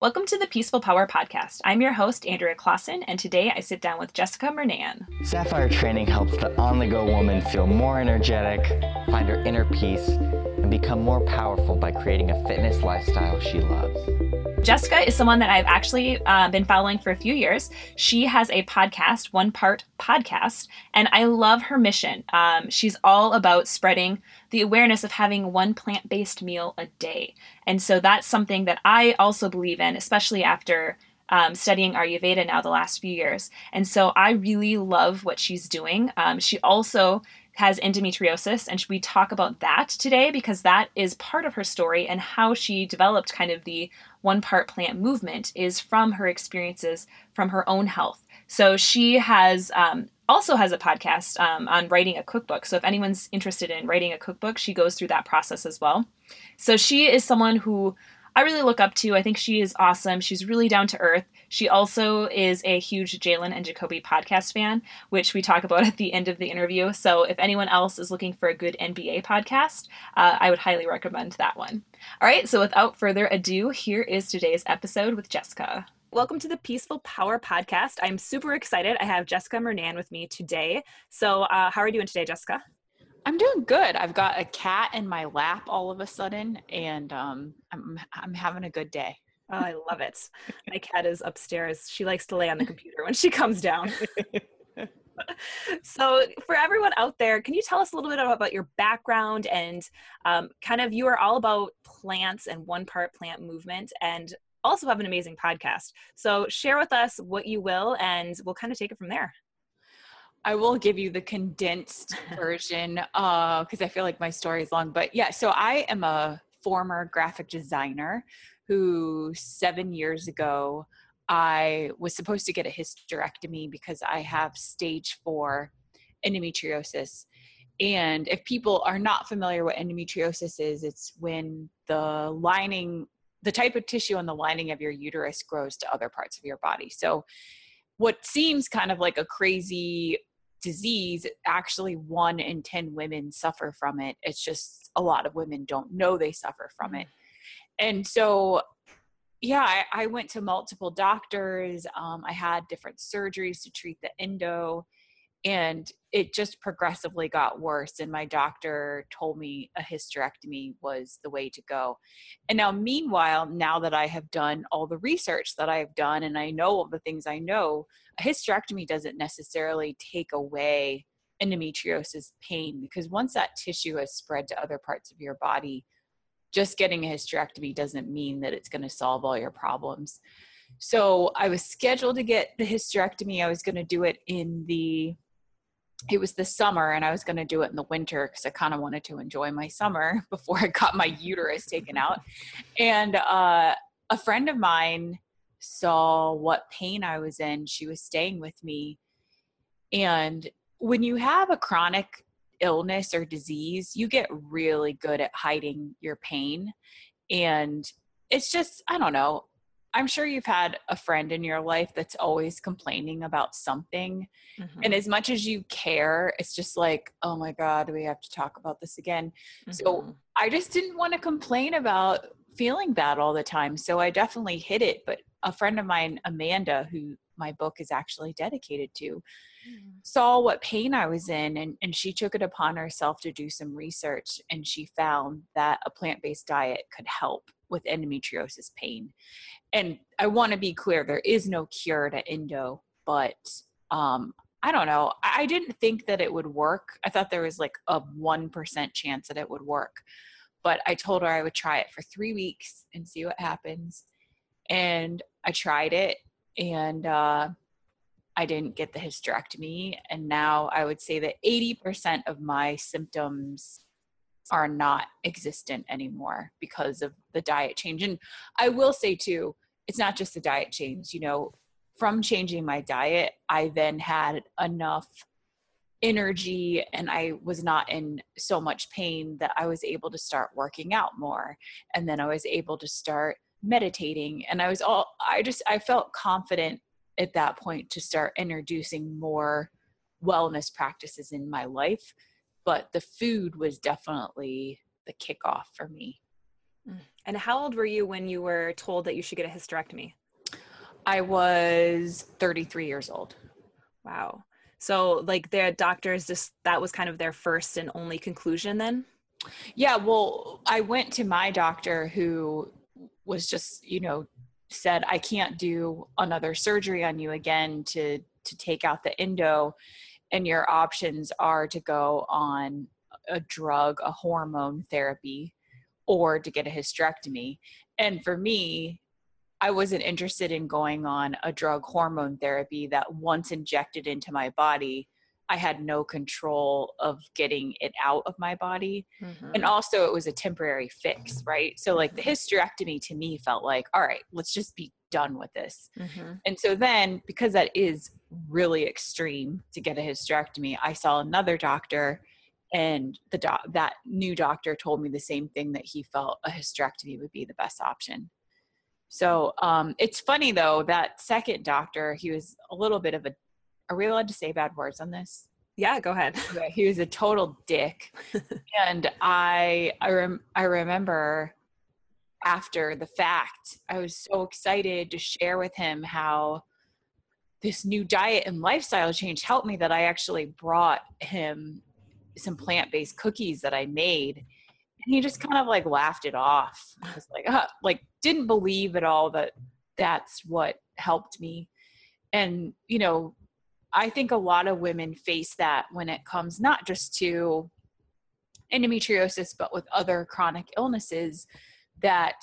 Welcome to the Peaceful Power Podcast. I'm your host, Andrea Clausen, and today I sit down with Jessica Murnane. Sapphire training helps the on the go woman feel more energetic, find her inner peace, and become more powerful by creating a fitness lifestyle she loves. Jessica is someone that I've actually uh, been following for a few years. She has a podcast, One Part Podcast, and I love her mission. Um, she's all about spreading the awareness of having one plant based meal a day. And so that's something that I also believe in, especially after um, studying Ayurveda now the last few years. And so I really love what she's doing. Um, she also has endometriosis, and we talk about that today because that is part of her story and how she developed kind of the one part plant movement is from her experiences from her own health. So she has um, also has a podcast um, on writing a cookbook. So if anyone's interested in writing a cookbook, she goes through that process as well. So she is someone who I really look up to. I think she is awesome. She's really down to earth. She also is a huge Jalen and Jacoby podcast fan, which we talk about at the end of the interview. So if anyone else is looking for a good NBA podcast, uh, I would highly recommend that one. All right, so without further ado, here is today's episode with Jessica. Welcome to the Peaceful Power Podcast. I'm super excited. I have Jessica Murnane with me today. So, uh, how are you doing today, Jessica? I'm doing good. I've got a cat in my lap all of a sudden, and um, I'm I'm having a good day. Oh, I love it. My cat is upstairs. She likes to lay on the computer when she comes down. so, for everyone out there, can you tell us a little bit about your background and um, kind of you are all about plants and one part plant movement and also have an amazing podcast. So, share with us what you will, and we'll kind of take it from there. I will give you the condensed version because uh, I feel like my story is long. But yeah, so I am a former graphic designer who seven years ago I was supposed to get a hysterectomy because I have stage four endometriosis. And if people are not familiar what endometriosis is, it's when the lining, the type of tissue on the lining of your uterus grows to other parts of your body. So what seems kind of like a crazy disease, actually one in 10 women suffer from it. It's just a lot of women don't know they suffer from it. And so, yeah, I, I went to multiple doctors. Um, I had different surgeries to treat the endo and it just progressively got worse and my doctor told me a hysterectomy was the way to go and now meanwhile now that i have done all the research that i've done and i know all the things i know a hysterectomy doesn't necessarily take away endometriosis pain because once that tissue has spread to other parts of your body just getting a hysterectomy doesn't mean that it's going to solve all your problems so i was scheduled to get the hysterectomy i was going to do it in the it was the summer and I was going to do it in the winter because I kind of wanted to enjoy my summer before I got my uterus taken out. And uh, a friend of mine saw what pain I was in. She was staying with me. And when you have a chronic illness or disease, you get really good at hiding your pain. And it's just, I don't know, I'm sure you've had a friend in your life that's always complaining about something. Mm-hmm. And as much as you care, it's just like, oh my God, we have to talk about this again. Mm-hmm. So I just didn't want to complain about feeling bad all the time. So I definitely hid it. But a friend of mine, Amanda, who my book is actually dedicated to, mm-hmm. saw what pain I was in and, and she took it upon herself to do some research and she found that a plant based diet could help with endometriosis pain. And I want to be clear there is no cure to endo, but um, I don't know. I didn't think that it would work. I thought there was like a 1% chance that it would work. But I told her I would try it for three weeks and see what happens. And I tried it and uh, I didn't get the hysterectomy. And now I would say that 80% of my symptoms are not existent anymore because of the diet change. And I will say too, it's not just the diet change, you know, from changing my diet, I then had enough energy and I was not in so much pain that I was able to start working out more. And then I was able to start meditating. And I was all, I just, I felt confident at that point to start introducing more wellness practices in my life but the food was definitely the kickoff for me. Mm, And how old were you when you were told that you should get a hysterectomy? I was 33 years old. Wow. So like their doctors just that was kind of their first and only conclusion then? Yeah, well, I went to my doctor who was just, you know, said I can't do another surgery on you again to to take out the endo and your options are to go on a drug, a hormone therapy or to get a hysterectomy. And for me, I wasn't interested in going on a drug hormone therapy that once injected into my body, I had no control of getting it out of my body. Mm-hmm. And also, it was a temporary fix, right? So, like, the hysterectomy to me felt like, all right, let's just be done with this. Mm-hmm. And so, then because that is really extreme to get a hysterectomy, I saw another doctor and the doc that new doctor told me the same thing that he felt a hysterectomy would be the best option so um, it's funny though that second doctor he was a little bit of a are we allowed to say bad words on this yeah go ahead okay, he was a total dick and i I, rem- I remember after the fact i was so excited to share with him how this new diet and lifestyle change helped me that i actually brought him some plant-based cookies that I made. And he just kind of like laughed it off. I was like, uh, like didn't believe at all that that's what helped me. And, you know, I think a lot of women face that when it comes not just to endometriosis, but with other chronic illnesses, that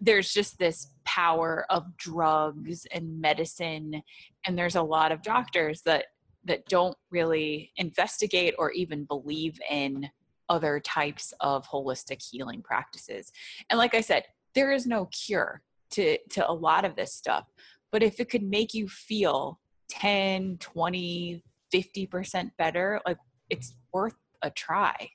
there's just this power of drugs and medicine. And there's a lot of doctors that that don't really investigate or even believe in other types of holistic healing practices. And like I said, there is no cure to to a lot of this stuff, but if it could make you feel 10, 20, 50% better, like it's worth a try.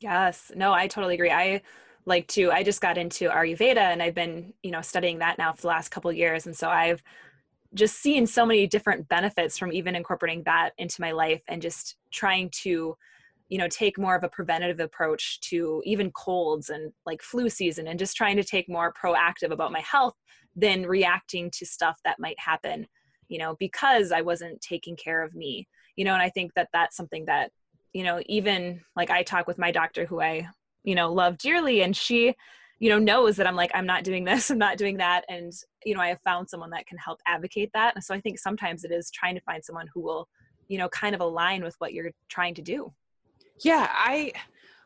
Yes. No, I totally agree. I like to I just got into Ayurveda and I've been, you know, studying that now for the last couple years and so I've just seen so many different benefits from even incorporating that into my life and just trying to you know take more of a preventative approach to even colds and like flu season and just trying to take more proactive about my health than reacting to stuff that might happen you know because i wasn't taking care of me you know and i think that that's something that you know even like i talk with my doctor who i you know love dearly and she you know knows that i'm like i'm not doing this i'm not doing that and you know i have found someone that can help advocate that and so i think sometimes it is trying to find someone who will you know kind of align with what you're trying to do. Yeah i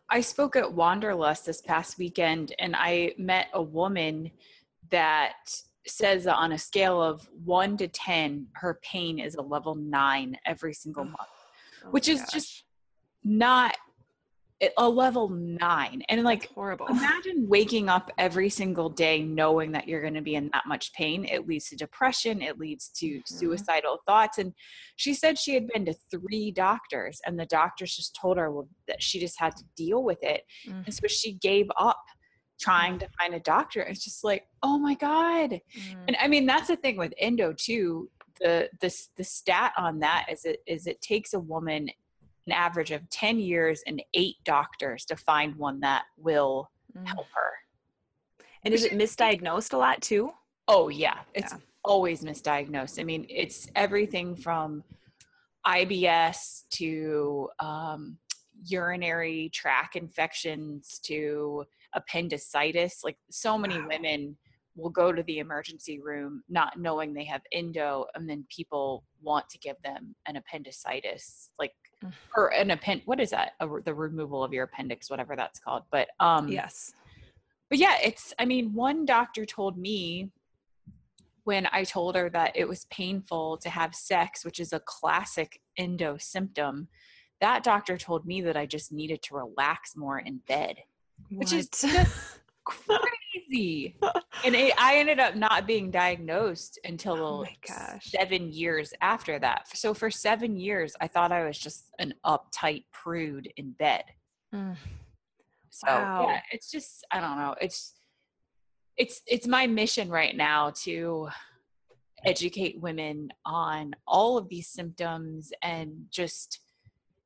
i spoke at wanderlust this past weekend and i met a woman that says that on a scale of 1 to 10 her pain is a level 9 every single month oh which is gosh. just not a level nine and like That's horrible imagine waking up every single day knowing that you're going to be in that much pain it leads to depression it leads to mm-hmm. suicidal thoughts and she said she had been to three doctors and the doctors just told her well, that she just had to deal with it mm-hmm. and so she gave up trying to find a doctor it's just like oh my god mm-hmm. and i mean that's the thing with endo too the the the stat on that is it is it takes a woman an average of 10 years and eight doctors to find one that will mm. help her. And is it misdiagnosed a lot too? Oh, yeah. It's yeah. always misdiagnosed. I mean, it's everything from IBS to um, urinary tract infections to appendicitis. Like, so many wow. women will go to the emergency room not knowing they have endo, and then people want to give them an appendicitis. Like, Mm. or an append what is that a, the removal of your appendix whatever that's called but um yes but yeah it's i mean one doctor told me when i told her that it was painful to have sex which is a classic endo symptom that doctor told me that i just needed to relax more in bed which is just crazy. and it, I ended up not being diagnosed until oh seven years after that. So for seven years, I thought I was just an uptight prude in bed. Mm. So wow. yeah, it's just I don't know. It's it's it's my mission right now to educate women on all of these symptoms and just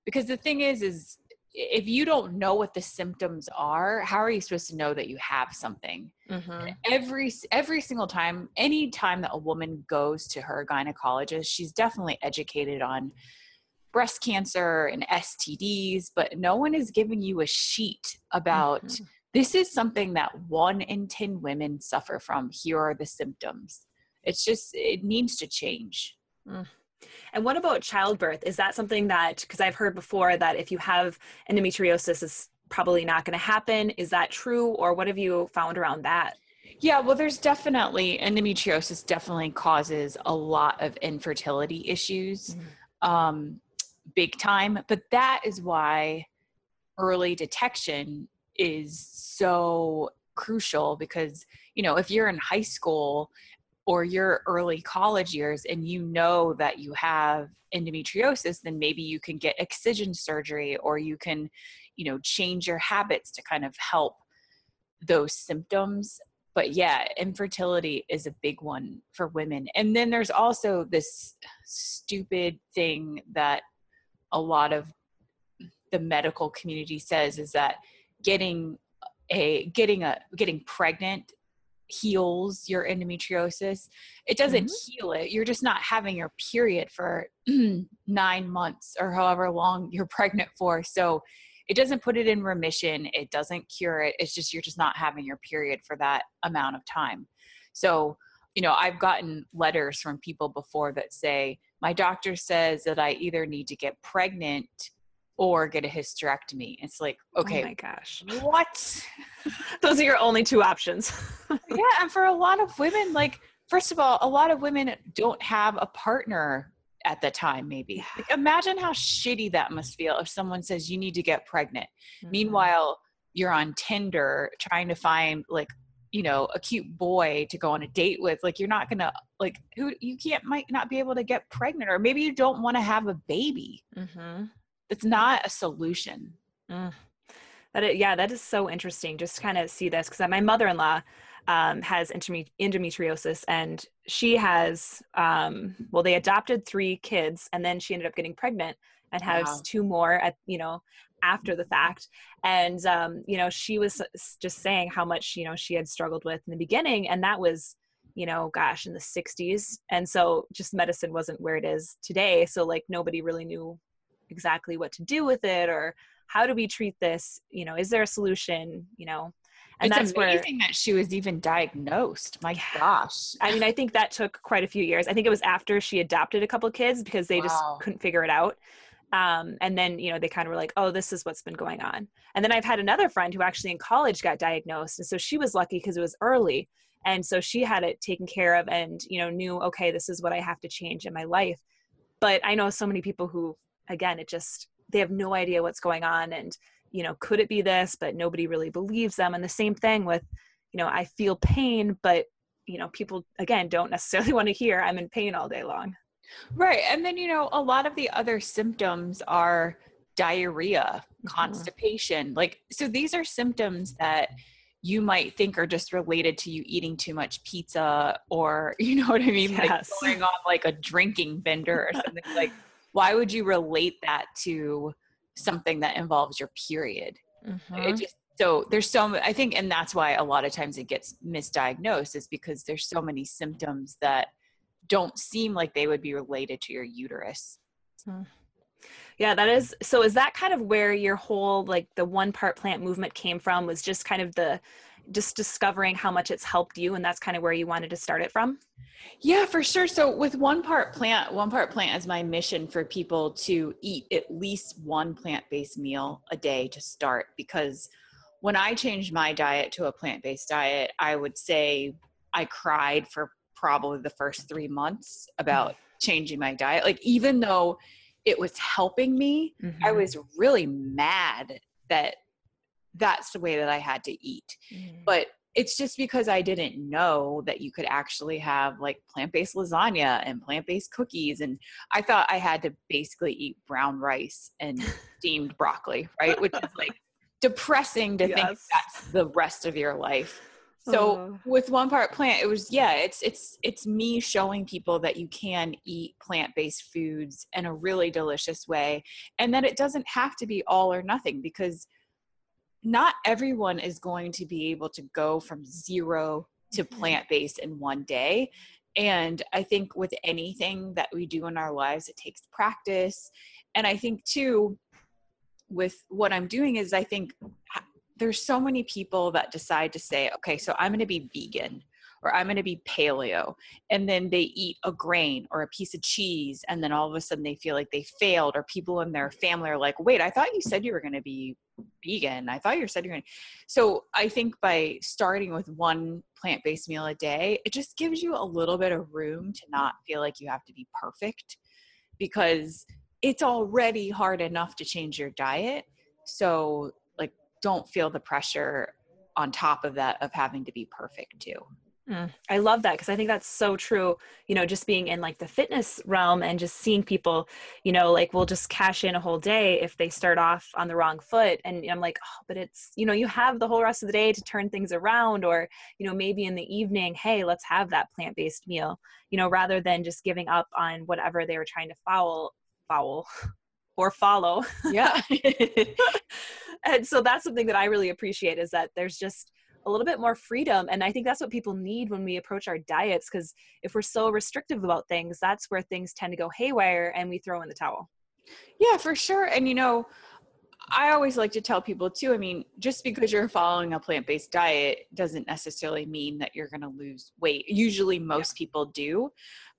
because the thing is is if you don't know what the symptoms are, how are you supposed to know that you have something? Mm-hmm. Every every single time, any time that a woman goes to her gynecologist, she's definitely educated on breast cancer and STDs, but no one is giving you a sheet about mm-hmm. this is something that one in 10 women suffer from. Here are the symptoms. It's just, it needs to change. Mm. And what about childbirth? Is that something that, because I've heard before that if you have endometriosis, is probably not going to happen. Is that true? Or what have you found around that? Yeah, well, there's definitely endometriosis definitely causes a lot of infertility issues. Mm. Um, big time. But that is why early detection is so crucial because, you know, if you're in high school or your early college years and you know that you have endometriosis, then maybe you can get excision surgery or you can, you know, change your habits to kind of help those symptoms but yeah, infertility is a big one for women. And then there's also this stupid thing that a lot of the medical community says is that getting a getting a getting pregnant heals your endometriosis it doesn't mm-hmm. heal it. You're just not having your period for nine months or however long you're pregnant for. So it doesn't put it in remission. It doesn't cure it. It's just you're just not having your period for that amount of time. So you know i've gotten letters from people before that say my doctor says that I either need to get pregnant or get a hysterectomy. It's like, oh okay, oh my gosh, what? Those are your only two options. yeah, and for a lot of women, like first of all, a lot of women don't have a partner at the time. Maybe like, imagine how shitty that must feel if someone says you need to get pregnant. Mm-hmm. Meanwhile, you're on Tinder trying to find like you know a cute boy to go on a date with like you're not gonna like who you can't might not be able to get pregnant or maybe you don't want to have a baby mm-hmm. It's not a solution mm. that it, yeah that is so interesting just kind of see this because my mother-in-law um, has endometriosis and she has um, well they adopted three kids and then she ended up getting pregnant and has wow. two more at you know after the fact and um, you know she was just saying how much you know she had struggled with in the beginning and that was you know gosh in the 60s and so just medicine wasn't where it is today so like nobody really knew exactly what to do with it or how do we treat this you know is there a solution you know and it's that's amazing where, that she was even diagnosed. My gosh. I mean, I think that took quite a few years. I think it was after she adopted a couple kids because they wow. just couldn't figure it out. Um, and then, you know, they kind of were like, oh, this is what's been going on. And then I've had another friend who actually in college got diagnosed. And so she was lucky because it was early. And so she had it taken care of and, you know, knew, okay, this is what I have to change in my life. But I know so many people who, again, it just, they have no idea what's going on. And, you know, could it be this? But nobody really believes them. And the same thing with, you know, I feel pain, but, you know, people, again, don't necessarily want to hear I'm in pain all day long. Right. And then, you know, a lot of the other symptoms are diarrhea, mm-hmm. constipation. Like, so these are symptoms that you might think are just related to you eating too much pizza or, you know what I mean? Yes. Like going on like a drinking bender or something. like, why would you relate that to something that involves your period? Mm-hmm. It just, so there's so I think, and that's why a lot of times it gets misdiagnosed is because there's so many symptoms that don't seem like they would be related to your uterus. Hmm. Yeah, that is so is that kind of where your whole like the one part plant movement came from was just kind of the just discovering how much it's helped you and that's kind of where you wanted to start it from? Yeah, for sure. So with one part plant, one part plant is my mission for people to eat at least one plant-based meal a day to start because when I changed my diet to a plant-based diet, I would say I cried for probably the first three months about mm-hmm. changing my diet. Like, even though it was helping me, mm-hmm. I was really mad that that's the way that I had to eat. Mm-hmm. But it's just because I didn't know that you could actually have like plant based lasagna and plant based cookies. And I thought I had to basically eat brown rice and steamed broccoli, right? Which is like depressing to yes. think that's the rest of your life. So Oh. with one part plant, it was yeah, it's it's it's me showing people that you can eat plant-based foods in a really delicious way and that it doesn't have to be all or nothing because not everyone is going to be able to go from zero to Mhm. plant-based in one day. And I think with anything that we do in our lives, it takes practice. And I think too, with what I'm doing is I think there's so many people that decide to say, okay, so I'm going to be vegan or I'm going to be paleo. And then they eat a grain or a piece of cheese. And then all of a sudden they feel like they failed, or people in their family are like, wait, I thought you said you were going to be vegan. I thought you said you're going to. So I think by starting with one plant based meal a day, it just gives you a little bit of room to not feel like you have to be perfect because it's already hard enough to change your diet. So, like, don't feel the pressure on top of that of having to be perfect too. Mm, I love that because I think that's so true. You know, just being in like the fitness realm and just seeing people, you know, like will just cash in a whole day if they start off on the wrong foot. And I'm like, oh, but it's, you know, you have the whole rest of the day to turn things around. Or, you know, maybe in the evening, hey, let's have that plant based meal, you know, rather than just giving up on whatever they were trying to foul, foul or follow. Yeah. and so that's something that I really appreciate is that there's just a little bit more freedom and i think that's what people need when we approach our diets because if we're so restrictive about things that's where things tend to go haywire and we throw in the towel yeah, for sure. And you know, I always like to tell people too, I mean, just because you're following a plant-based diet doesn't necessarily mean that you're going to lose weight. Usually most people do.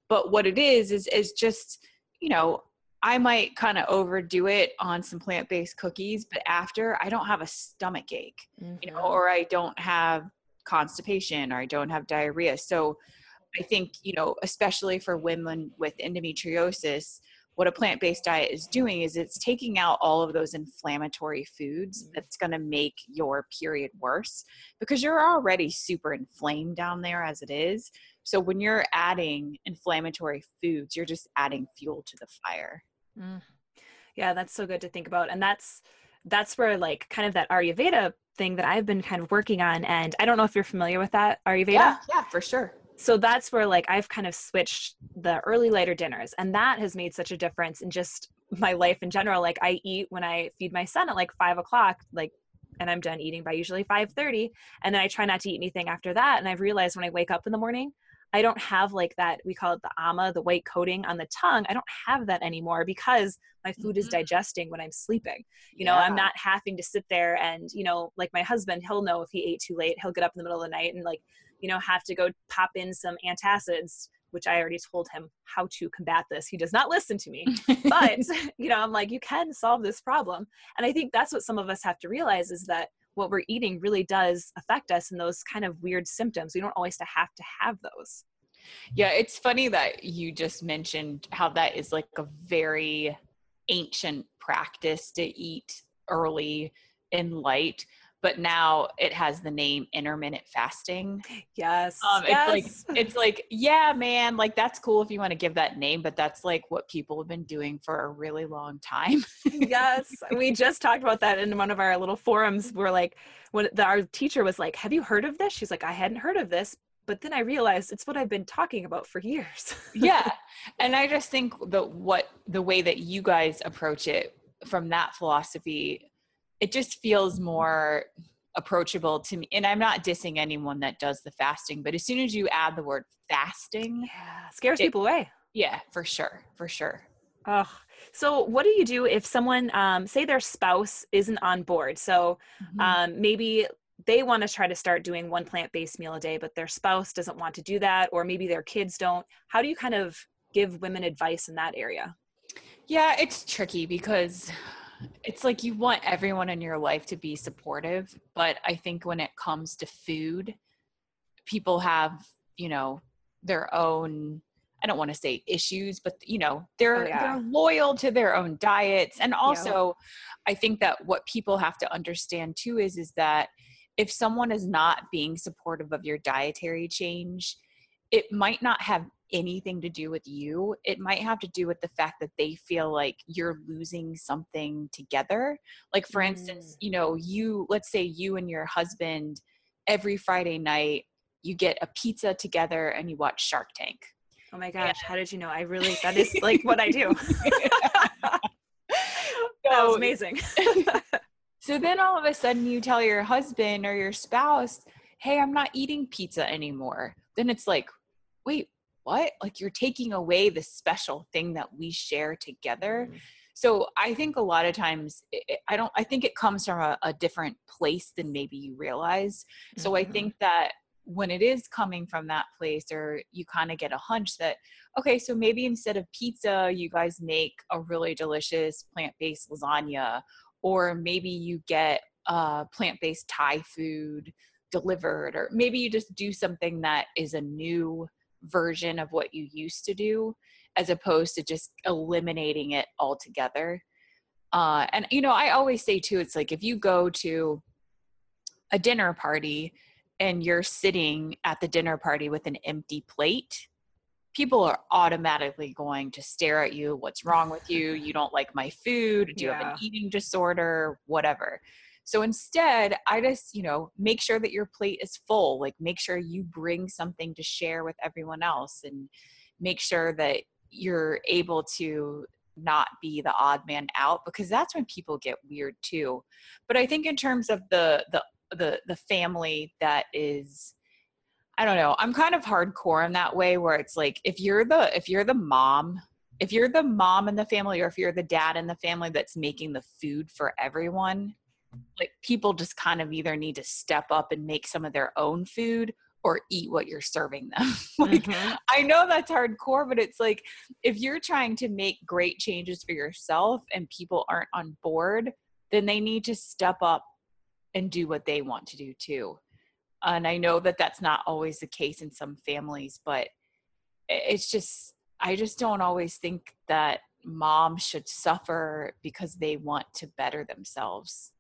But what it is is is just, you know, I might kind of overdo it on some plant-based cookies, but after I don't have a stomach ache. you know, mm-hmm. or I don't have constipation or I don't have diarrhea. So I think, you know, especially for women with endometriosis, what a plant based diet is doing is it's taking out all of those inflammatory foods mm-hmm. that's going to make your period worse because you're already super inflamed down there as it is. So when you're adding inflammatory foods, you're just adding fuel to the fire. Mm. Yeah, that's so good to think about. And that's that's where like kind of that Ayurveda thing that I've been kind of working on. And I don't know if you're familiar with that Ayurveda. Yeah, yeah, for sure. So that's where like I've kind of switched the early lighter dinners and that has made such a difference in just my life in general. Like I eat when I feed my son at like five o'clock, like and I'm done eating by usually 5:30 and then I try not to eat anything after that and I've realized when I wake up in the morning I don't have like that we call it the ama the white coating on the tongue I don't have that anymore because my food is Mhm. digesting when I'm sleeping. You know I'm not having to sit there and you know like my husband he'll know if he ate too late he'll get up in the middle of the night and like you know have to go pop in some antacids which I already told him how to combat this. He does not listen to me. But you know i'm like you can solve this problem. And i think that's what some of us have to realize is that what we're eating really does affect us and those kind of weird symptoms. We don't always have to have those. Yeah, it's funny that you just mentioned how that is like a very ancient practice to eat early in light, but now it has the name intermittent fasting. yes Um, yes. It's like it's like yeah, man, like that's cool if you want to give that name, but that's like what people have been doing for a really long time. yes we just talked about that in one of our little forums we're like when the, our teacher was like have you heard of this she's like i hadn't heard of this but then i realized it's what i've been talking about for years yeah and i just think that what the way that you guys approach it from that philosophy it just feels more approachable to me and i'm not dissing anyone that does the fasting but as soon as you add the word fasting yeah scares It- people away yeah for sure for sure Oh, so what do you do if someone, um, say their spouse isn't on board? So Mm-hmm. um, maybe they want to try to start doing one plant-based meal a day, but their spouse doesn't want to do that, or maybe their kids don't. How do you kind of give women advice in that area? Yeah, it's tricky because it's like you want everyone in your life to be supportive, but I think when it comes to food, people have, you know, their own I don't want to say issues, but you know, they're Oh, yeah. they're loyal to their own diets. And also I think that what people have to understand too is is that if someone is not being supportive of your dietary change, it might not have anything to do with you. It might have to do with the fact that they feel like you're losing something together. Like, for instance, mm. you know, you, let's say you and your husband every Friday night you get a pizza together and you watch Shark Tank. Oh my gosh, how did you know? I really that is like what I do. that was amazing. so then all of a sudden you tell your husband or your spouse, "Hey, I'm not eating pizza anymore." Then it's like, "Wait, what? Like you're taking away the special thing that we share together." Mm-hmm. So I think a lot of times it, I don't I think it comes from a, a different place than maybe you realize. So mm-hmm. I think that when it is coming from that place or you kind of get a hunch that okay so maybe instead of pizza you guys make a really delicious plant-based lasagna or maybe you get uh, plant-based thai food delivered or maybe you just do something that is a new version of what you used to do as opposed to just eliminating it altogether uh, and you know i always say too it's like if you go to a dinner party and you're sitting at the dinner party with an empty plate, people are automatically going to stare at you. What's wrong with you? You don't like my food? Do you yeah. have an eating disorder? Whatever. So instead, I just, you know, make sure that your plate is full. Like make sure you bring something to share with everyone else and make sure that you're able to not be the odd man out because that's when people get weird too. But I think in terms of the the the the family that is I don't know. I'm kind of hardcore in that way where it's like if you're the if you're the mom, if you're the mom in the family or if you're the dad in the family that's making the food for everyone, like people just kind of either need to step up and make some of their own food or eat what you're serving them. like mm-hmm. I know that's hardcore, but it's like if you're trying to make great changes for yourself and people aren't on board, then they need to step up and do what they want to do too. And I know that that's not always the case in some families, but it's just, I just don't always think that moms should suffer because they want to better themselves.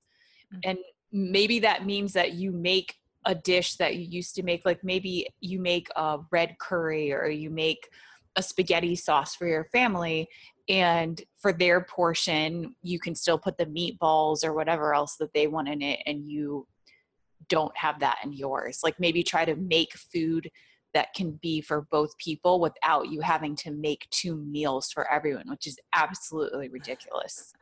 Mm-hmm. And maybe that means that you make a dish that you used to make, like maybe you make a red curry or you make a spaghetti sauce for your family and for their portion you can still put the meatballs or whatever else that they want in it and you don't have that in yours like maybe try to make food that can be for both people without you having to make two meals for everyone which is absolutely ridiculous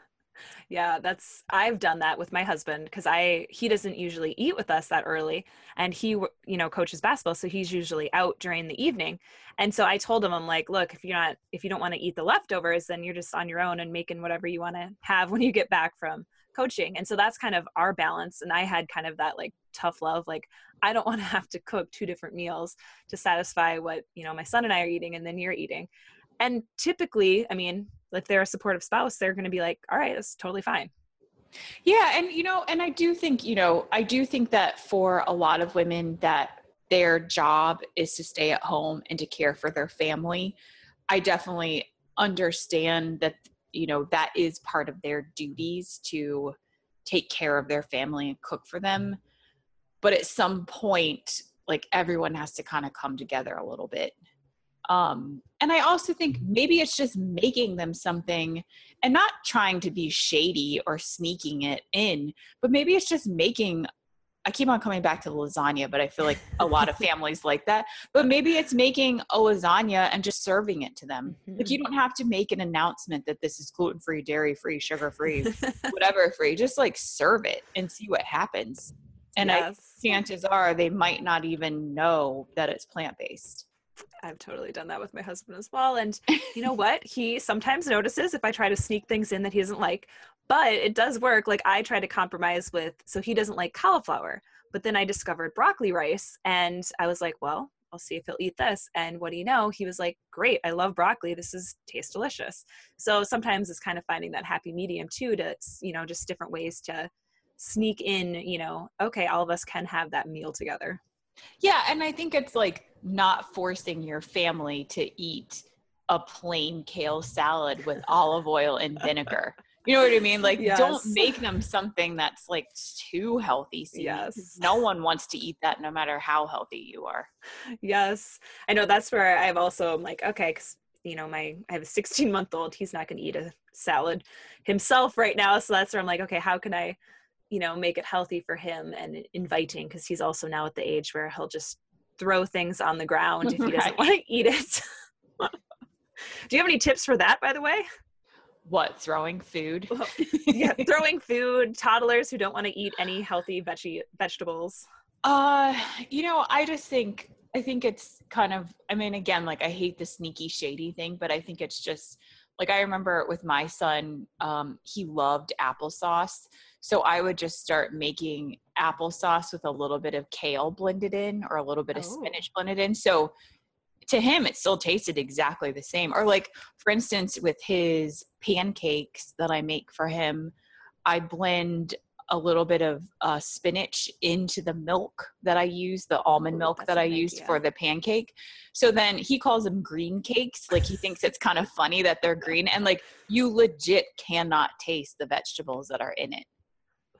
yeah, that's I've done that with my husband because I he doesn't usually eat with us that early, and he you know coaches basketball, so he's usually out during the evening. And so I told him, I'm like, look, if you're not if you don't want to eat the leftovers, then you're just on your own and making whatever you want to have when you get back from coaching. And so that's kind of our balance. And I had kind of that like tough love, like I don't want to have to cook two different meals to satisfy what you know my son and I are eating, and then you're eating. And typically, I mean, if they're a supportive spouse, they're going to be like, all right, that's totally fine. Yeah. And, you know, and I do think, you know, I do think that for a lot of women that their job is to stay at home and to care for their family, I definitely understand that, you know, that is part of their duties to take care of their family and cook for them. But at some point, like everyone has to kind of come together a little bit um, and I also think maybe it's just making them something and not trying to be shady or sneaking it in, but maybe it's just making. I keep on coming back to the lasagna, but I feel like a lot of families like that. But maybe it's making a lasagna and just serving it to them. Mm-hmm. Like you don't have to make an announcement that this is gluten free, dairy free, sugar free, whatever free. Just like serve it and see what happens. And yes. I, chances are they might not even know that it's plant based. I've totally done that with my husband as well. And you know what? He sometimes notices if I try to sneak things in that he doesn't like, but it does work. Like I try to compromise with, so he doesn't like cauliflower, but then I discovered broccoli rice and I was like, well, I'll see if he'll eat this. And what do you know? He was like, great. I love broccoli. This is tastes delicious. So sometimes it's kind of finding that happy medium too, to, you know, just different ways to sneak in, you know, okay, all of us can have that meal together. Yeah. And I think it's like, not forcing your family to eat a plain kale salad with olive oil and vinegar. You know what I mean? Like, yes. don't make them something that's like too healthy. Yes. No one wants to eat that no matter how healthy you are. Yes. I know that's where I've also, I'm like, okay, because, you know, my, I have a 16 month old. He's not going to eat a salad himself right now. So that's where I'm like, okay, how can I you know make it healthy for him and inviting because he's also now at the age where he'll just throw things on the ground if he doesn't Right. want to eat it do you have any tips for that by the way What throwing food? yeah throwing food toddlers who don't want to eat any healthy veggie vegetables Uh, you know, I just think I think it's kind of I mean, again, like I hate the sneaky shady thing, but I think it's just like I remember with my son, um, he loved applesauce. So I would just start making applesauce with a little bit of kale blended in or a little bit of Oh. spinach blended in. So to him it still tasted exactly the same. Or like for instance with his pancakes that I make for him, I blend a little bit of uh, spinach into the milk that I use, the almond Ooh, milk that I good use idea. for the pancake. So then he calls them green cakes. Like he thinks it's kind of funny that they're green. And like you legit cannot taste the vegetables that are in it.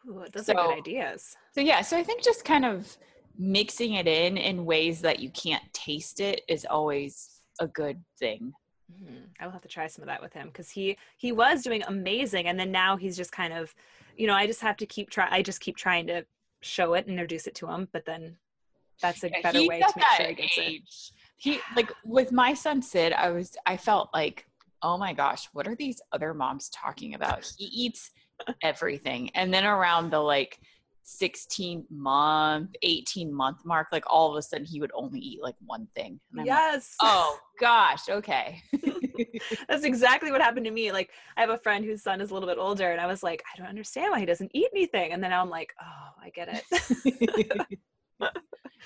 Ooh, those are good ideas So yeah, so I think just kind of mixing it in in ways that you can't taste it is always a good thing. Mhm. I will have to try some of that with him because he he was doing amazing, and then now he's just kind of, you know, I just have to keep try. I just keep trying to show it and introduce it to him, but then that's a Yeah, better way to make sure he gets it. age. He like with my son Sid, I was I felt like, oh my gosh, what are these other moms talking about? He eats everything. And then around the like 16 month, 18 month mark, like all of a sudden he would only eat like one thing. And I'm like, Yes, oh gosh, okay. that's exactly what happened to me. Like I have a friend whose son is a little bit older, and I was like, I don't understand why he doesn't eat anything, and then I'm like, oh, I get it.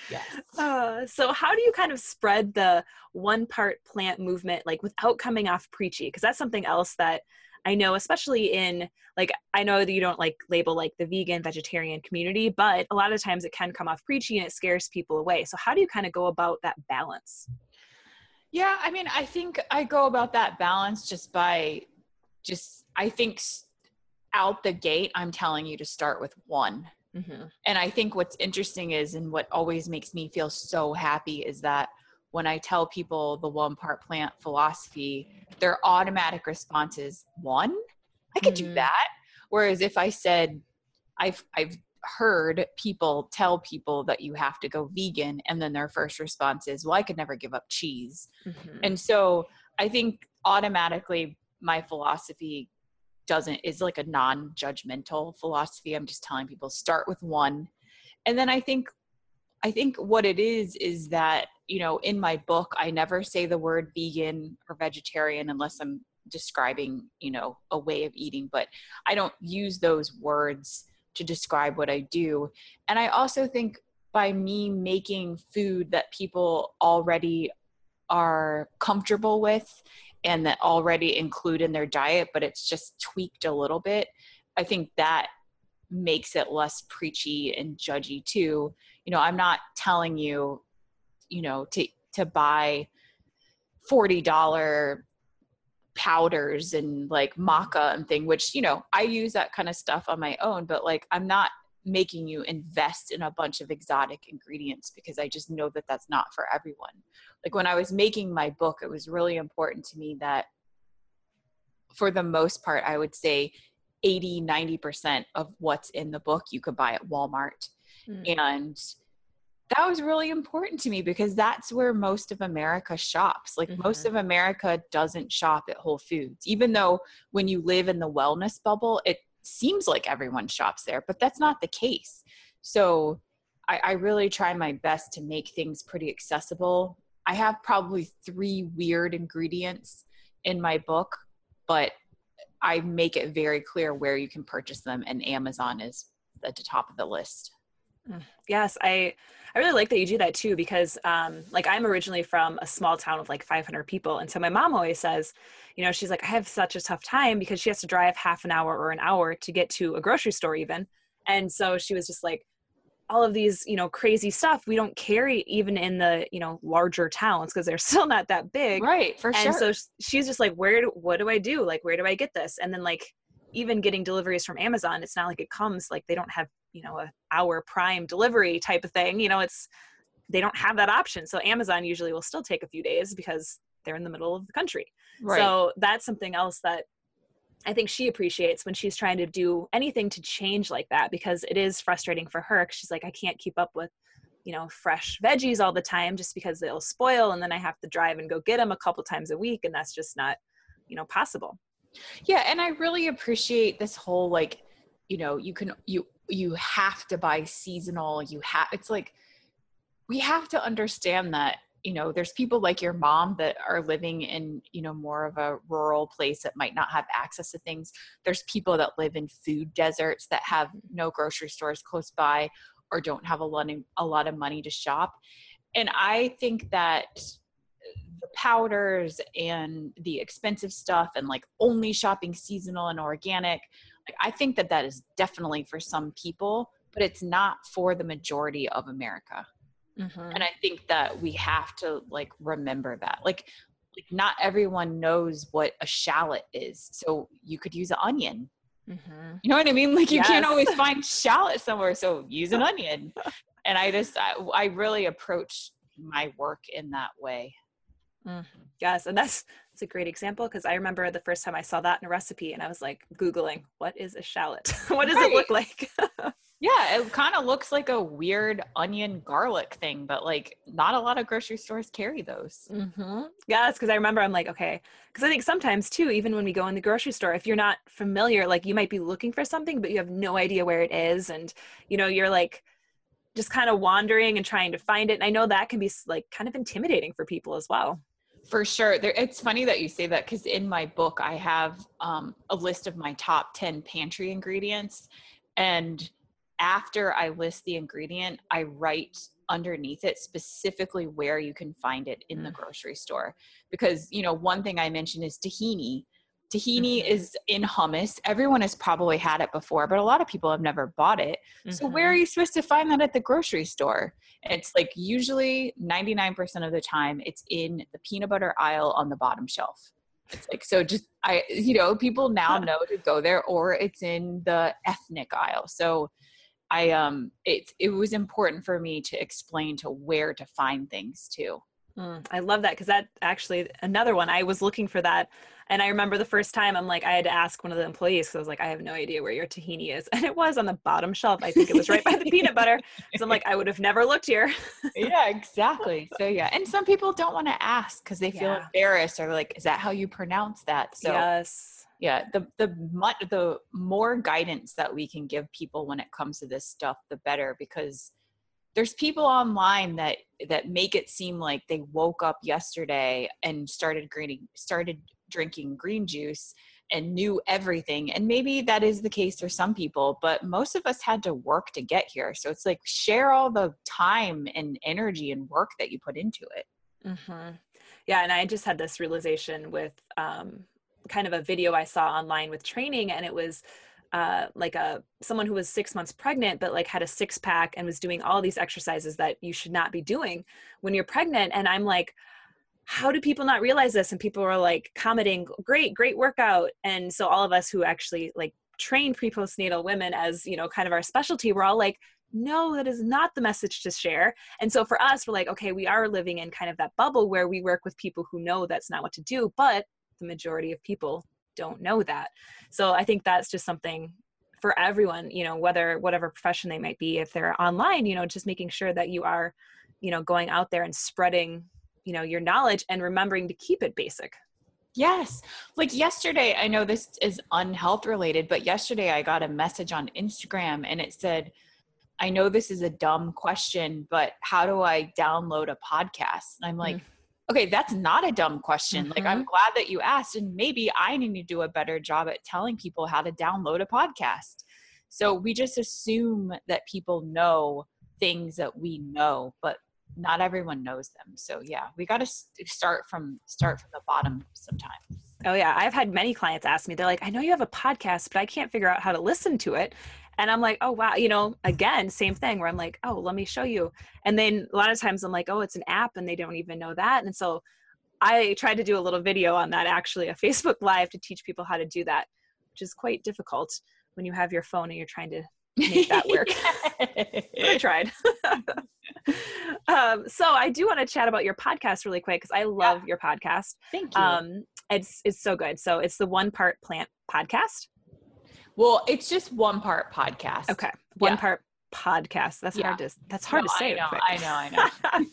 yes. Uh, so how do you kind of spread the one part plant movement like without coming off preachy because that's something else that i know especially in like i know that you don't like label like the vegan vegetarian community but a lot of times it can come off preachy and it scares people away so how do you kind of go about that balance Yeah, I mean, I think I go about that balance just by just I think out the gate I'm telling you to start with one. mm-hmm. And I think what's interesting is and what always makes me feel so happy is that when I tell people the one part plant philosophy, their automatic response is one, I could do Mhm. that. Whereas if I said I've I've heard people tell people that you have to go vegan and then their first response is, well, I could never give up cheese. Mm-hmm. And so I think automatically my philosophy doesn't is like a non-judgmental philosophy. I'm just telling people start with one. And then I think I think what it is is that, you know, in my book I never say the word vegan or vegetarian unless I'm describing, you know, a way of eating, but I don't use those words to describe what I do. And I also think by me making food that people already are comfortable with and that already include in their diet, but it's just tweaked a little bit, I think that makes it less preachy and judgy too. You know, I'm not telling you, you know, to to buy forty dollar powders and like maca and thing, which you know I use that kind of stuff on my own, but like I'm not making you invest in a bunch of exotic ingredients because I just know that that's not for everyone. Like when I was making my book, it was really important to me that for the most part, I would say 80, 90% of what's in the book you could buy at Walmart. Mm. And that was really important to me because that's where most of America shops. Like most Mhm. of America doesn't shop at Whole Foods, even though when you live in the wellness bubble, it seems like everyone shops there, but that's not the case. So I, I really try my best to make things pretty accessible. I have probably three weird ingredients in my book, but I make it very clear where you can purchase them, and Amazon is at the top of the list. Yes, I I really like that you do that too because um like I'm originally from a small town of like 500 people and so my mom always says, you know, she's like I have such a tough time because she has to drive half an hour or an hour to get to a grocery store even. And so she was just like all of these, you know, crazy stuff we don't carry even in the, you know, larger towns because they're still not that big Right, for and sure. so she's just like where do, what do i do like where do i get this and then like even getting deliveries from amazon it's not like it comes like they don't have you know a hour prime delivery type of thing you know it's they don't have that option so amazon usually will still take a few days because they're in the middle of the country right. so that's something else that I think she appreciates when she's trying to do anything to change like that because it is frustrating for her. She's like, I can't keep up with, you know, fresh veggies all the time just because they'll spoil, and then I have to drive and go get them a couple times a week, and that's just not, you know, possible. Yeah, and I really appreciate this whole like, you know, you can you you have to buy seasonal. You have it's like we have to understand that you know there's people like your mom that are living in you know more of a rural place that might not have access to things there's people that live in food deserts that have no grocery stores close by or don't have a lot of, a lot of money to shop and i think that the powders and the expensive stuff and like only shopping seasonal and organic like i think that that is definitely for some people but it's not for the majority of america mm-hmm. and i think that we have to like remember that like like not everyone knows what a shallot is so you could use an onion mm-hmm. you know what i mean like you yes. can't always find shallot somewhere so use an onion and i just I, I really approach my work in that way Mm. Yes, and that's that's a great example because I remember the first time I saw that in a recipe, and I was like googling, "What is a shallot? what does right. it look like?" yeah, it kind of looks like a weird onion garlic thing, but like not a lot of grocery stores carry those. Mm-hmm. Yes, because I remember I'm like, okay, because I think sometimes too, even when we go in the grocery store, if you're not familiar, like you might be looking for something, but you have no idea where it is, and you know you're like just kind of wandering and trying to find it. And I know that can be like kind of intimidating for people as well. For sure. There, it's funny that you say that because in my book, I have um, a list of my top 10 pantry ingredients. And after I list the ingredient, I write underneath it specifically where you can find it in the mm. grocery store. Because, you know, one thing I mentioned is tahini. Tahini mm-hmm. is in hummus. Everyone has probably had it before, but a lot of people have never bought it. Mm-hmm. So where are mm-hmm. you supposed to find that at the grocery store? It's like usually 99% of the time it's in the peanut butter aisle on the bottom shelf. It's like so just I you know, people now know to go there or it's in the ethnic aisle. So I um it it was important for me to explain to where to find things too. Mm, I love that because that actually another one. I was looking for that, and I remember the first time I'm like, I had to ask one of the employees because I was like, I have no idea where your tahini is, and it was on the bottom shelf. I think it was right by the peanut butter. So I'm like, I would have never looked here. yeah, exactly. So yeah, and some people don't want to ask because they feel yeah. embarrassed or like, is that how you pronounce that? So yes. Yeah, the the the more guidance that we can give people when it comes to this stuff, the better because there's people online that that make it seem like they woke up yesterday and started greening started drinking green juice and knew everything. And maybe that is the case for some people but most of us had to work to get here. So it's like share all the time and energy and work that you put into it. Mm-hmm. yeah and i just had this realization with um, kind of a video i saw online with training and it was uh, like a someone who was six months pregnant but like had a six pack and was doing all these exercises that you should not be doing when you're pregnant. And i'm like how do people not realize this? And people were like commenting great great workout. And so all of us who actually like train pre-postnatal women as you know kind of our specialty we're all like no that is not the message to share. And so for us we're like okay we are living in kind of that bubble where we work with people who know that's not what to do but the majority of people don't know that. So i think that's just something for everyone you know whether whatever profession they might be if they're online you know just making sure that you are you know going out there and spreading you know your knowledge and remembering to keep it basic Yes. Like yesterday, I know this is unhealth related, but yesterday I got a message on Instagram and it said, I know this is a dumb question, but how do I download a podcast? And I'm like, mm okay, that's not a dumb question. Mm-hmm. Like, I'm mm-hmm. glad that you asked. And maybe I need to do a better job at telling people how to download a podcast. So we just assume that people know things that we know, but not everyone knows them. So yeah, we got to start from start from the bottom sometimes. Oh yeah, I've had many clients ask me. They're like, "I know you have a podcast, but I can't figure out how to listen to it." and i'm like oh wow you know again same thing where i'm like oh let me show you and then a lot of times i'm like oh it's an app and they don't even know that and so i tried to do a little video on that actually a facebook live to teach people how to do that which is quite difficult when you have your phone and you're trying to make that work. I tried. um, so I do want to chat about your podcast really quick because I love yeah. your podcast. Thank you. Um, it's it's so good. So it's the one part plant podcast. Well, it's just one part podcast. Okay, one yeah. part podcast. That's yeah. hard to that's hard no, to say. I know, I know, I know.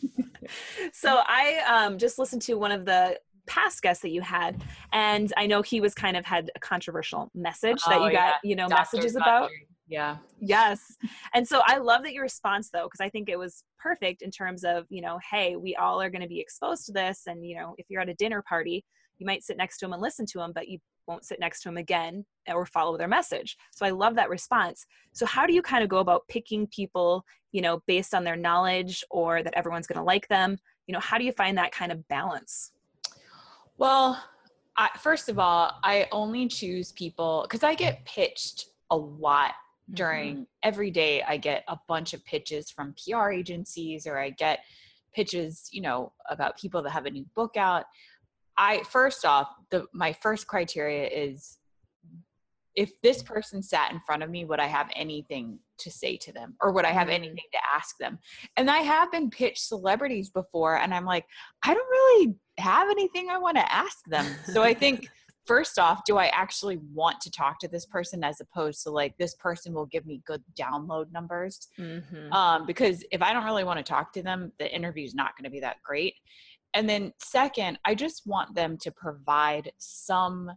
so I um, just listened to one of the past guests that you had and i know he was kind of had a controversial message that oh, you got you know Dr. messages about yeah. Yes. And so I love that your response though, because I think it was perfect in terms of, you know, hey, we all are going to be exposed to this. And, you know, if you're at a dinner party, you might sit next to them and listen to them, but you won't sit next to them again or follow their message. So I love that response. So how do you kind of go about picking people, you know, based on their knowledge or that everyone's going to like them? You know, how do you find that kind of balance? Well, I, first of all, I only choose people because I get pitched a lot during mm-hmm. every day i get a bunch of pitches from pr agencies or i get pitches you know about people that have a new book out i first off the my first criteria is if this person sat in front of me would i have anything to say to them or would i have mm-hmm. anything to ask them and i have been pitched celebrities before and i'm like i don't really have anything i want to ask them so i think first off, do I actually want to talk to this person as opposed to like this person will give me good download numbers? Mm-hmm. Um, because if I don't really want to talk to them, the interview is not going to be that great. And then, second, I just want them to provide some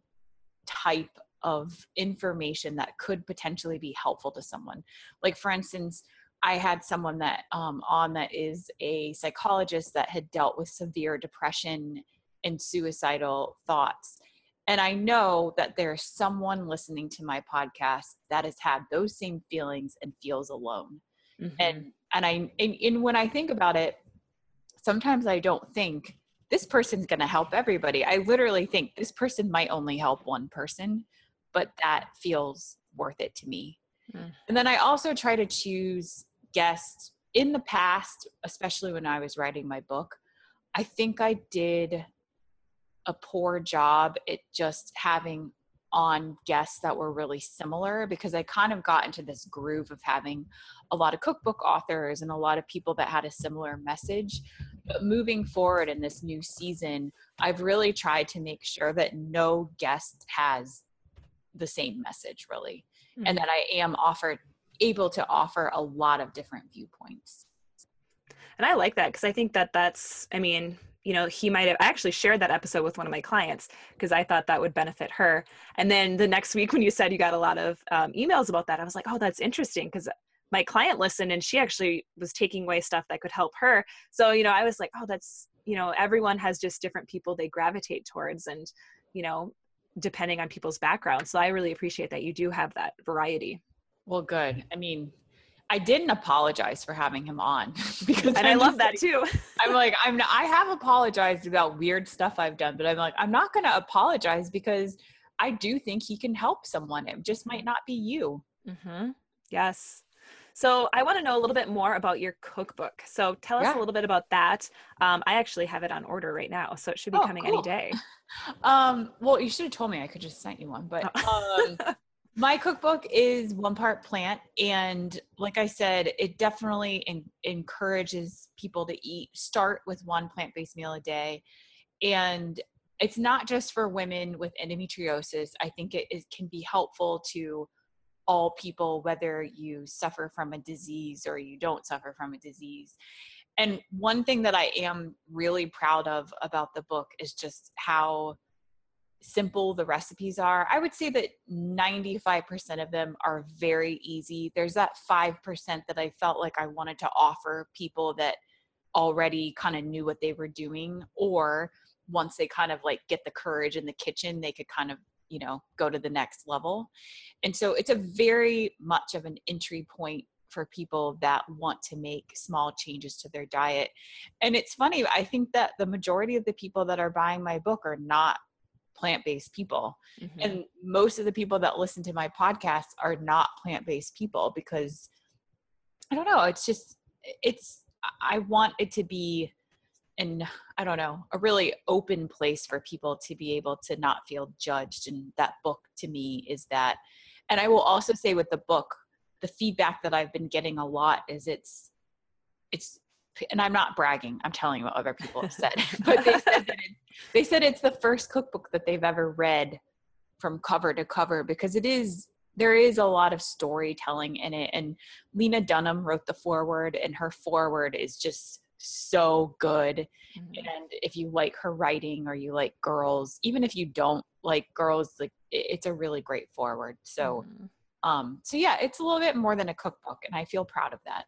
type of information that could potentially be helpful to someone. Like, for instance, I had someone that um, on that is a psychologist that had dealt with severe depression and suicidal thoughts and I know that there's someone listening to my podcast that has had those same feelings and feels alone. Mm-hmm. And and I and, and when I think about it, sometimes I don't think this person's going to help everybody. I literally think this person might only help one person, but that feels worth it to me. Mm. And then I also try to choose guests in the past, especially when I was writing my book. I think I did a poor job at just having on guests that were really similar because I kind of got into this groove of having a lot of cookbook authors and a lot of people that had a similar message. But moving forward in this new season, I've really tried to make sure that no guest has the same message really mm-hmm. and that I am offered able to offer a lot of different viewpoints. And I like that because I think that that's I mean you know he might have I actually shared that episode with one of my clients because i thought that would benefit her. And then the next week when you said you got a lot of um, emails about that i was like oh that's interesting because my client listened and she actually was taking away stuff that could help her. So you know i was like oh that's you know everyone has just different people they gravitate towards and you know depending on people's backgrounds. So i really appreciate that you do have that variety. Well good. I mean I didn't apologize for having him on because and i love that too. I'm like I'm I have apologized about weird stuff I've done, but I'm like I'm not going to apologize because I do think he can help someone. It just might not be you. Mm-hmm. Yes. So I want to know a little bit more about your cookbook. So tell us yeah. a little bit about that. Um, I actually have it on order right now, so it should be oh, coming cool. any day. Um, well, you should have told me. I could just sent you one, but oh. um, my cookbook is one part plant and like i said it definitely in, encourages people to eat start with one plant-based meal a day. And it's not just for women with endometriosis. I think it, it can be helpful to all people whether you suffer from a disease or you don't suffer from a disease. And one thing that i am really proud of about the book is just how simple the recipes are. I would say that 95% of them are very easy. There's that 5% that I felt like I wanted to offer people that already kind of knew what they were doing or once they kind of like get the courage in the kitchen, they could kind of, you know, go to the next level. And so it's a very much of an entry point for people that want to make small changes to their diet. And it's funny, I think that the majority of the people that are buying my book are not plant-based people. Mm-hmm. and most of the people that listen to my podcast are not plant-based people because i don't know it's just it's i want it to be and i don't know a really open place for people to be able to not feel judged. And that book to me is that. And i will also say with the book the feedback that I've been getting a lot is it's it's and I'm not bragging. I'm telling you what other people have said, but they said that it, they said it's the first cookbook that they've ever read from cover to cover because it is there is a lot of storytelling in it and lena dunham wrote the foreword and her foreword is just so good mm-hmm. and if you like her writing or you like girls even if you don't like girls like it's a really great foreword so mm-hmm. um so yeah it's a little bit more than a cookbook and i feel proud of that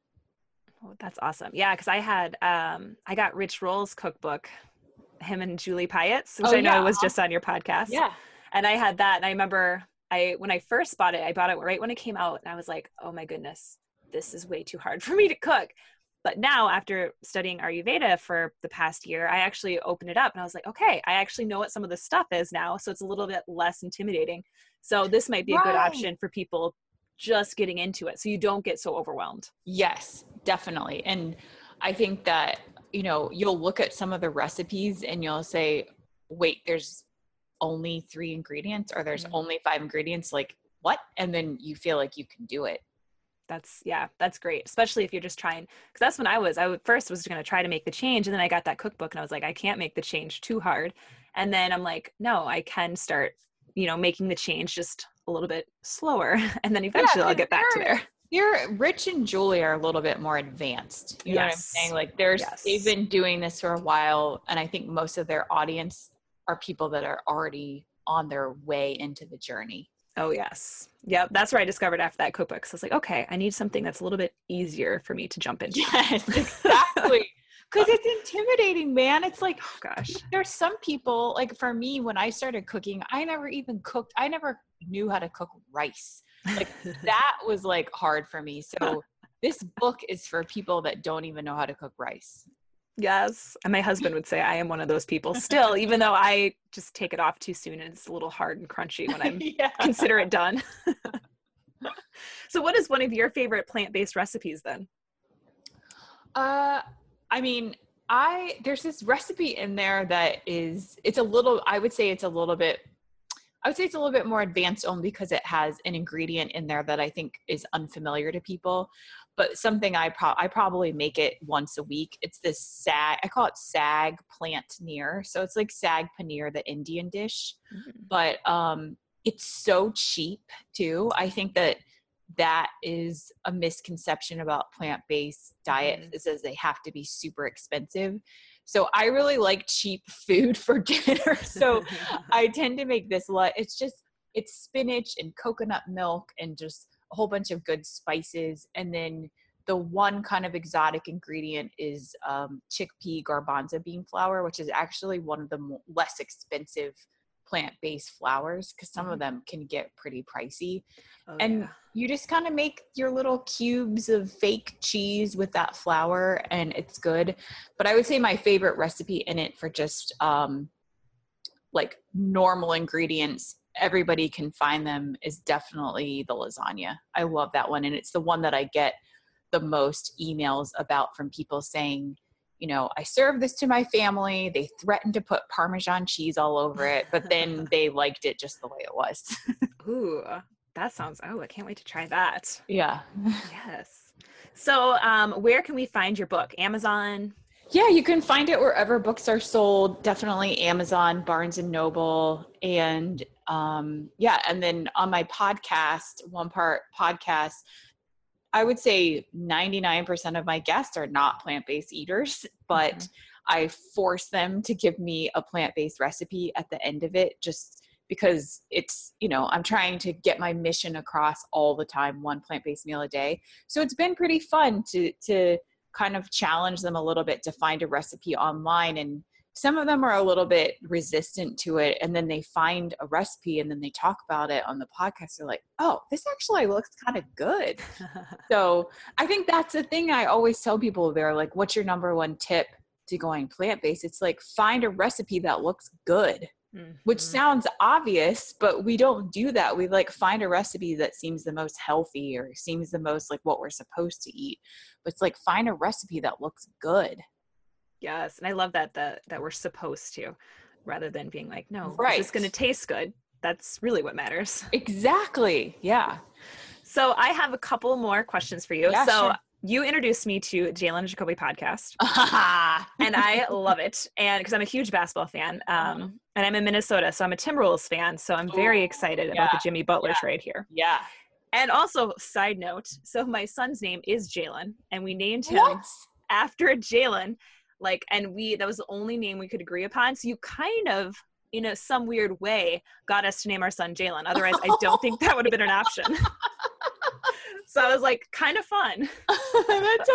oh, that's awesome yeah because i had um i got rich roll's cookbook him and julie piatt which oh, i know yeah. was just on your podcast yeah and i had that and i remember I when I first bought it, I bought it right when it came out, and I was like, oh my goodness, this is way too hard for me to cook. But now, after studying Ayurveda for the past year, I actually opened it up and I was like, okay, I actually know what some of the stuff is now, so it's a little bit less intimidating. So this might be a good option for people just getting into it, so you don't get so overwhelmed. Yes, definitely. And I think that you know you'll look at some of the recipes and you'll say, wait, there's only three ingredients or there's mm-hmm. only five ingredients? Like what? And then you feel like you can do it. That's yeah that's great especially if you're just trying because that's when i was i would, first was going to try to make the change and then i got that cookbook and i was like i can't make the change too hard. And then i'm like no i can start you know making the change just a little bit slower. And then eventually yeah, i'll get back to there you're rich and julie are a little bit more advanced you yes. know what i'm saying like there's yes. they've been doing this for a while and i think most of their audience are people that are already on their way into the journey. Oh yes. Yep. That's where I discovered after that cookbook. So I was like, okay, I need something that's a little bit easier for me to jump into. Yes, exactly. Cause it's intimidating, man. It's like, oh gosh, there's some people like for me, when I started cooking, I never even cooked. I never knew how to cook rice. Like that was like hard for me. So this book is for people that don't even know how to cook rice. Yes. And my husband would say I am one of those people still, even though I just take it off too soon and it's a little hard and crunchy when I yeah. consider it done. so what is one of your favorite plant-based recipes then? Uh I mean, I there's this recipe in there that is it's a little I would say it's a little bit I would say it's a little bit more advanced only because it has an ingredient in there that I think is unfamiliar to people but something I pro- I probably make it once a week. It's this sag I call it sag plant neer. So it's like sag paneer, the Indian dish, mm-hmm. but um, it's so cheap too. I think that that is a misconception about plant-based diets mm-hmm. is as they have to be super expensive. So I really like cheap food for dinner. So I tend to make this a lot. It's just it's spinach and coconut milk and just a whole bunch of good spices and then the one kind of exotic ingredient is um, chickpea garbanzo bean flour which is actually one of the less expensive plant-based flowers because some mm-hmm. of them can get pretty pricey oh, and yeah. you just kind of make your little cubes of fake cheese with that flour and it's good but i would say my favorite recipe in it for just um, like normal ingredients everybody can find them is definitely the lasagna. I love that one. And it's the one that I get the most emails about from people saying, you know, I served this to my family. They threatened to put Parmesan cheese all over it, but then they liked it just the way it was. Ooh, that sounds, oh, I can't wait to try that. Yeah. yes. So, um, where can we find your book? Amazon? Yeah, you can find it wherever books are sold. Definitely Amazon, Barnes and Noble, and um, yeah, and then on my podcast, one part podcast, I would say 99% of my guests are not plant based eaters, but mm-hmm. I force them to give me a plant based recipe at the end of it just because it's, you know, I'm trying to get my mission across all the time, one plant based meal a day. So it's been pretty fun to, to, kind of challenge them a little bit to find a recipe online and some of them are a little bit resistant to it and then they find a recipe and then they talk about it on the podcast. They're like oh this actually looks kind of good. So i think that's the thing i always tell people they're like what's your number one tip to going plant-based? It's like find a recipe that looks good mm-hmm. which sounds obvious but we don't do that. We like find a recipe that seems the most healthy or seems the most like what we're supposed to eat. But it's like find a recipe that looks good Yes, and I love that that that we're supposed to, rather than being like, no, right. it's going to taste good. That's really what matters. Exactly. Yeah. So I have a couple more questions for you. Yeah, so sure. you introduced me to Jalen Jacoby podcast, and I love it. And because I'm a huge basketball fan, um, and I'm in Minnesota, so I'm a Timberwolves fan. So I'm very Ooh, excited about the Jimmy Butler yeah. trade here. yeah. And also, side note, so my son's name is Jalen, and we named him What? after Jalen. Like, and we that was the only name we could agree upon. So you kind of, in a some weird way, got us to name our son Jalen. Otherwise, I don't think that would have been an option. so I was like, kind of fun. That's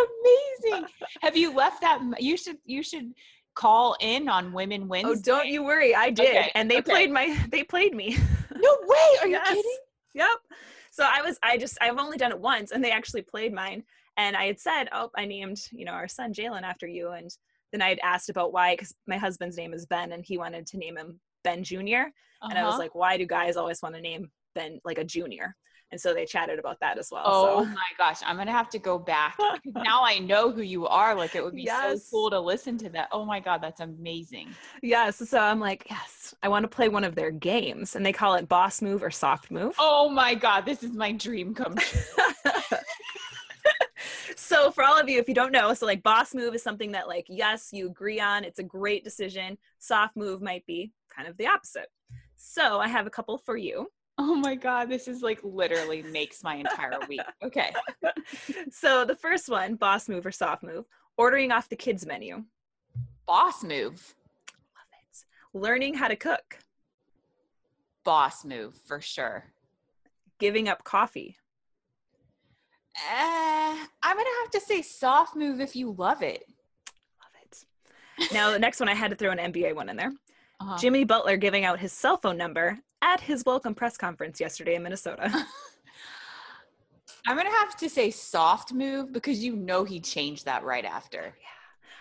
amazing. Have you left that? You should. You should call in on Women oh, Wednesday. Oh, don't you worry, I did, Okay, and they okay. played my, they played me. No way. Are you Yes. kidding? Yep. So I was, I just, I've only done it once, and they actually played mine. And I had said, oh, I named, you know, our son Jalen after you. And then I had asked about why, because my husband's name is Ben, and he wanted to name him Ben Junior. And I was Uh-huh. like, why do guys always want to name Ben like a junior? And so they chatted about that as well. Oh so. my gosh, I'm gonna have to go back now I know who you are. Like it would be Yes. so cool to listen to that. Oh my god, that's amazing. Yes. So I'm like, yes, I want to play one of their games, and they call it boss move or soft move. Oh my god, this is my dream come true. so for all of you if you don't know so like boss move is something that like yes you agree on it's a great decision soft move might be kind of the opposite so i have a couple for you Oh my god, this is like literally makes my entire week. Okay. so the first one boss move or soft move ordering off the kids menu Boss move. Love it learning how to cook Boss move for sure. giving up coffee Uh, I'm gonna have to say soft move if you love it. love it now the next one i had to throw an nba one in there Uh-huh. jimmy butler giving out his cell phone number at his welcome press conference yesterday in minnesota I'm gonna have to say soft move because you know he changed that right after.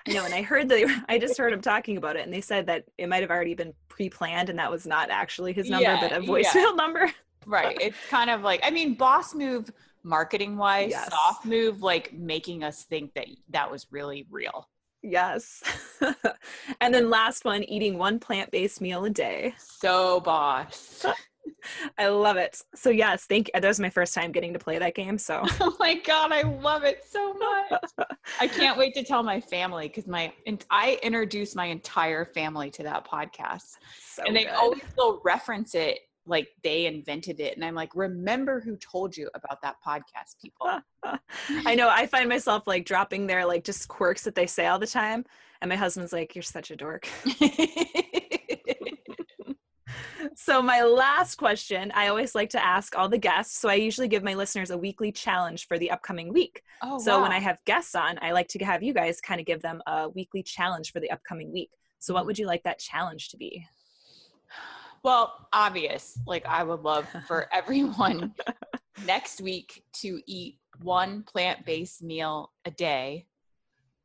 Yeah, I know, and I heard the I just heard him talking about it, and they said that it might have already been pre-planned, and that was not actually his number, Yeah, but a yeah. voicemail number. Right. It's kind of like I mean, boss move marketing wise, Yes. soft move like making us think that that was really real. Yes. and then last one, eating one plant-based meal a day. So boss. I love it. So yes, thank. That was my first time getting to play that game. So oh my god, I love it so much. I can't wait to tell my family because my and I introduced my entire family to that podcast, so and they good. always will reference it like they invented it, and I'm like, remember who told you about that podcast, people. I know. I find myself like dropping their like just quirks that they say all the time, and my husband's like, "You're such a dork." So, my last question I always like to ask all the guests. So, I usually give my listeners a weekly challenge for the upcoming week. oh, so, when. I have guests on, I like to have you guys kind of give them a weekly challenge for the upcoming week. So, what would you like that challenge to be? Well, obvious. Like I would love for everyone next week to eat one plant-based meal a day.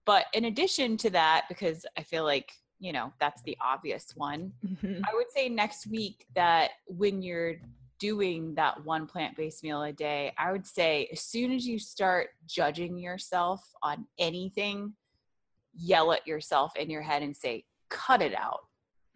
But in addition to that, because I feel like, you know, that's the obvious one, mm-hmm. I would say next week that when you're doing that one plant-based meal a day, I would say as soon as you start judging yourself on anything, yell at yourself in your head and say, cut it out.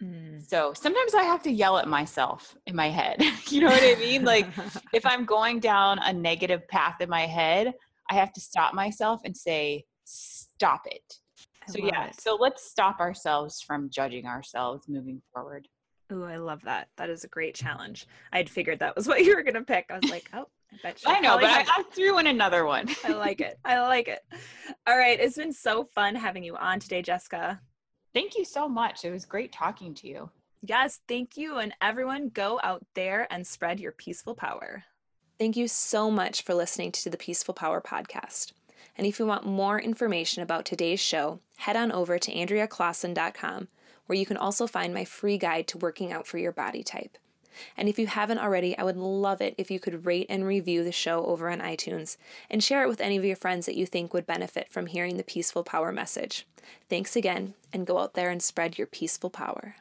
Mm. So sometimes I have to yell at myself in my head. you know what I mean? Like if I'm going down a negative path in my head, I have to stop myself and say, stop it. I So yeah, it. so let's stop ourselves from judging ourselves moving forward. Ooh, I love that. That is a great challenge. I'd figured that was what you were going to pick. I was like, oh, I bet you. I know, but I, I threw in another one. I like it. I like it. All right. It's been so fun having you on today, Jessica. Thank you so much. It was great talking to you. Yes, thank you. And everyone, go out there and spread your peaceful power. Thank you so much for listening to the Peaceful Power podcast. And if you want more information about today's show, head on over to AndreaClausen.com, where you can also find my free guide to working out for your body type. And if you haven't already, I would love it if you could rate and review the show over on iTunes and share it with any of your friends that you think would benefit from hearing the Peaceful Power message. Thanks again, and go out there and spread your peaceful power.